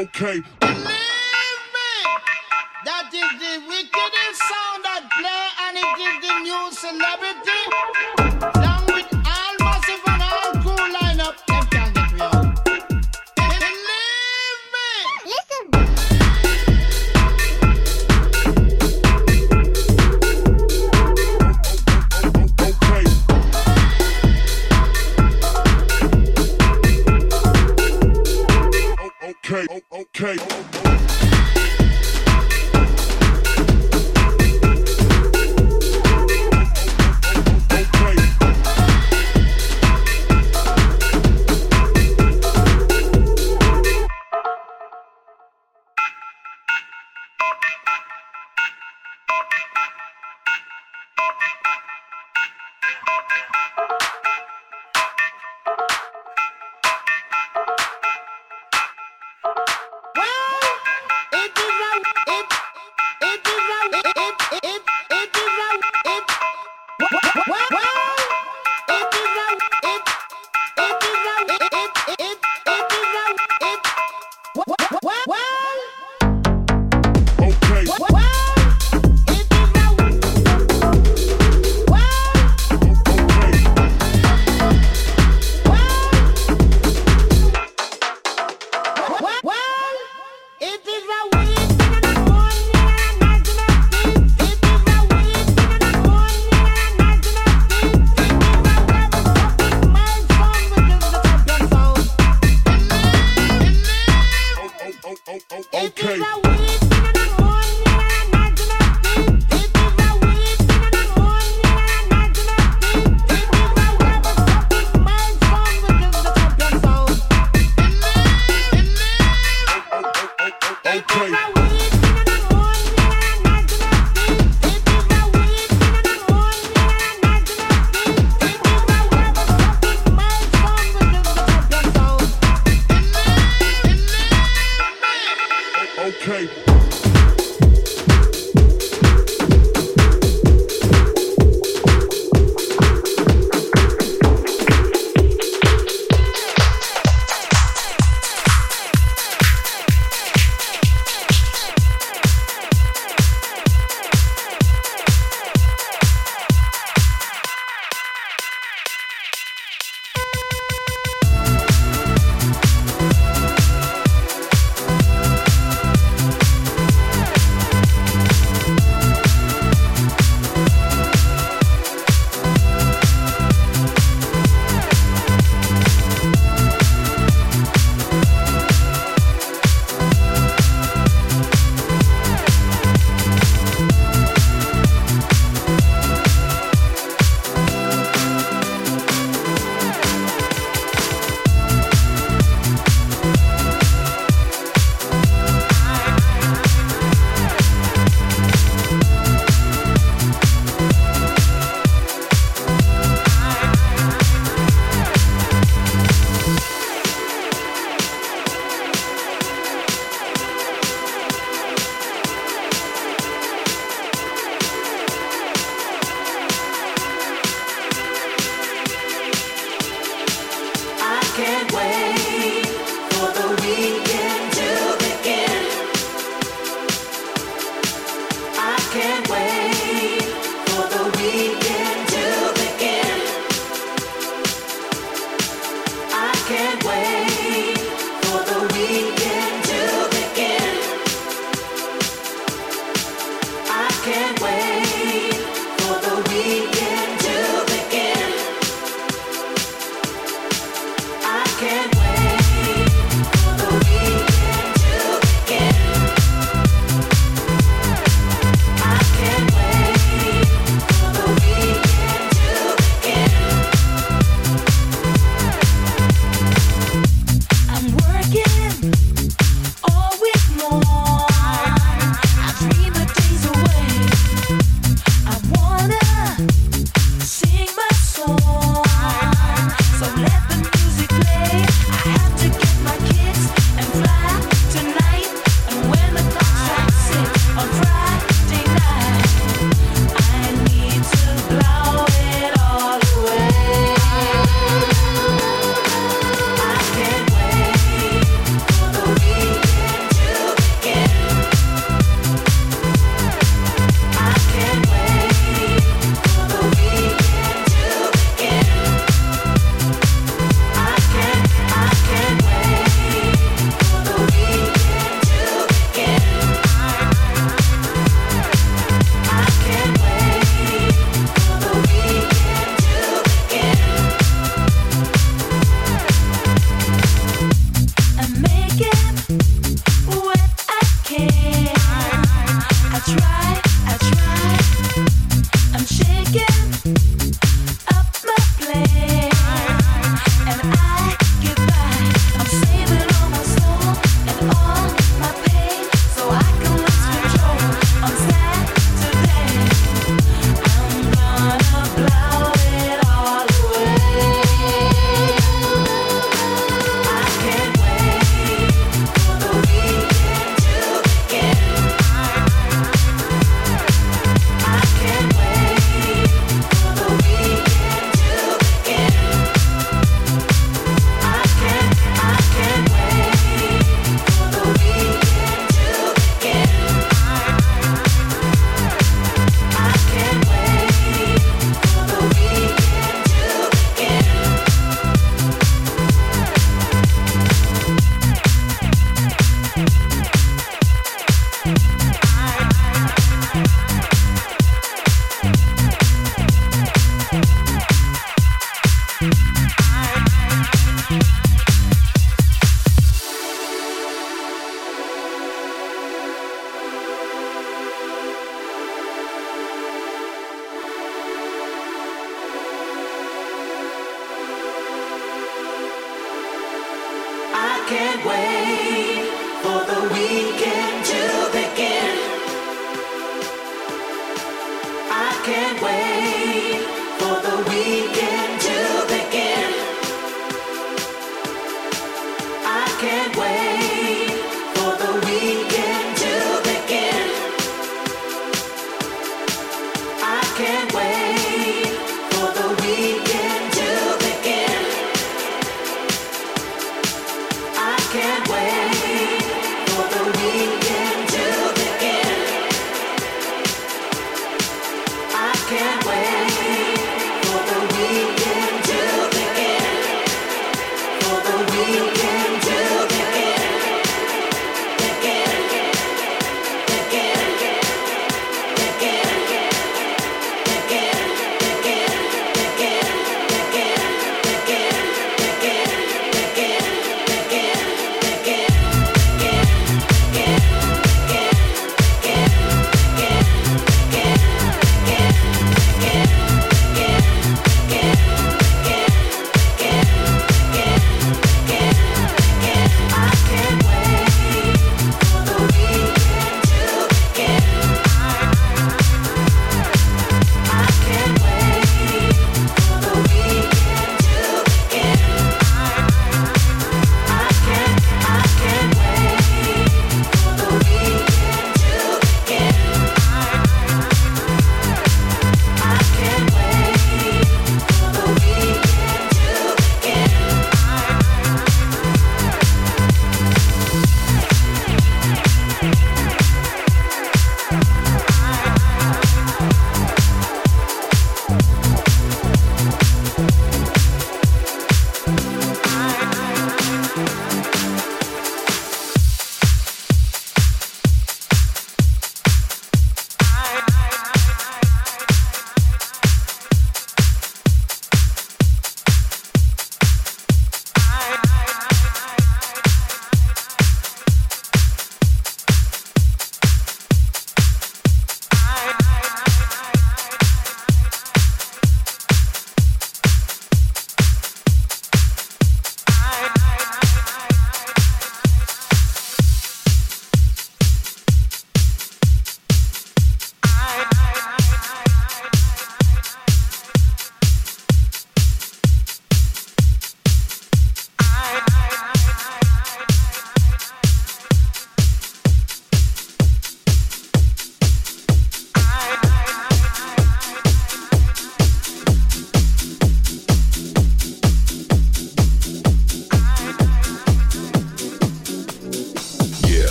okay. Believe me, that is the wickedest sound that play and it is the new celebrity.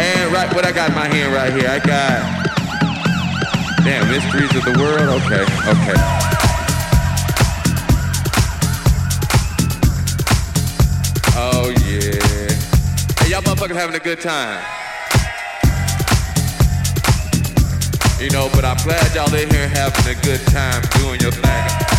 And right, what I got in my hand right here, I got Damn, mysteries of the world? Okay, okay. Oh, yeah. Hey, y'all motherfuckers having a good time. You know, but I'm glad y'all in here having a good time doing your thing.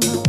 mama.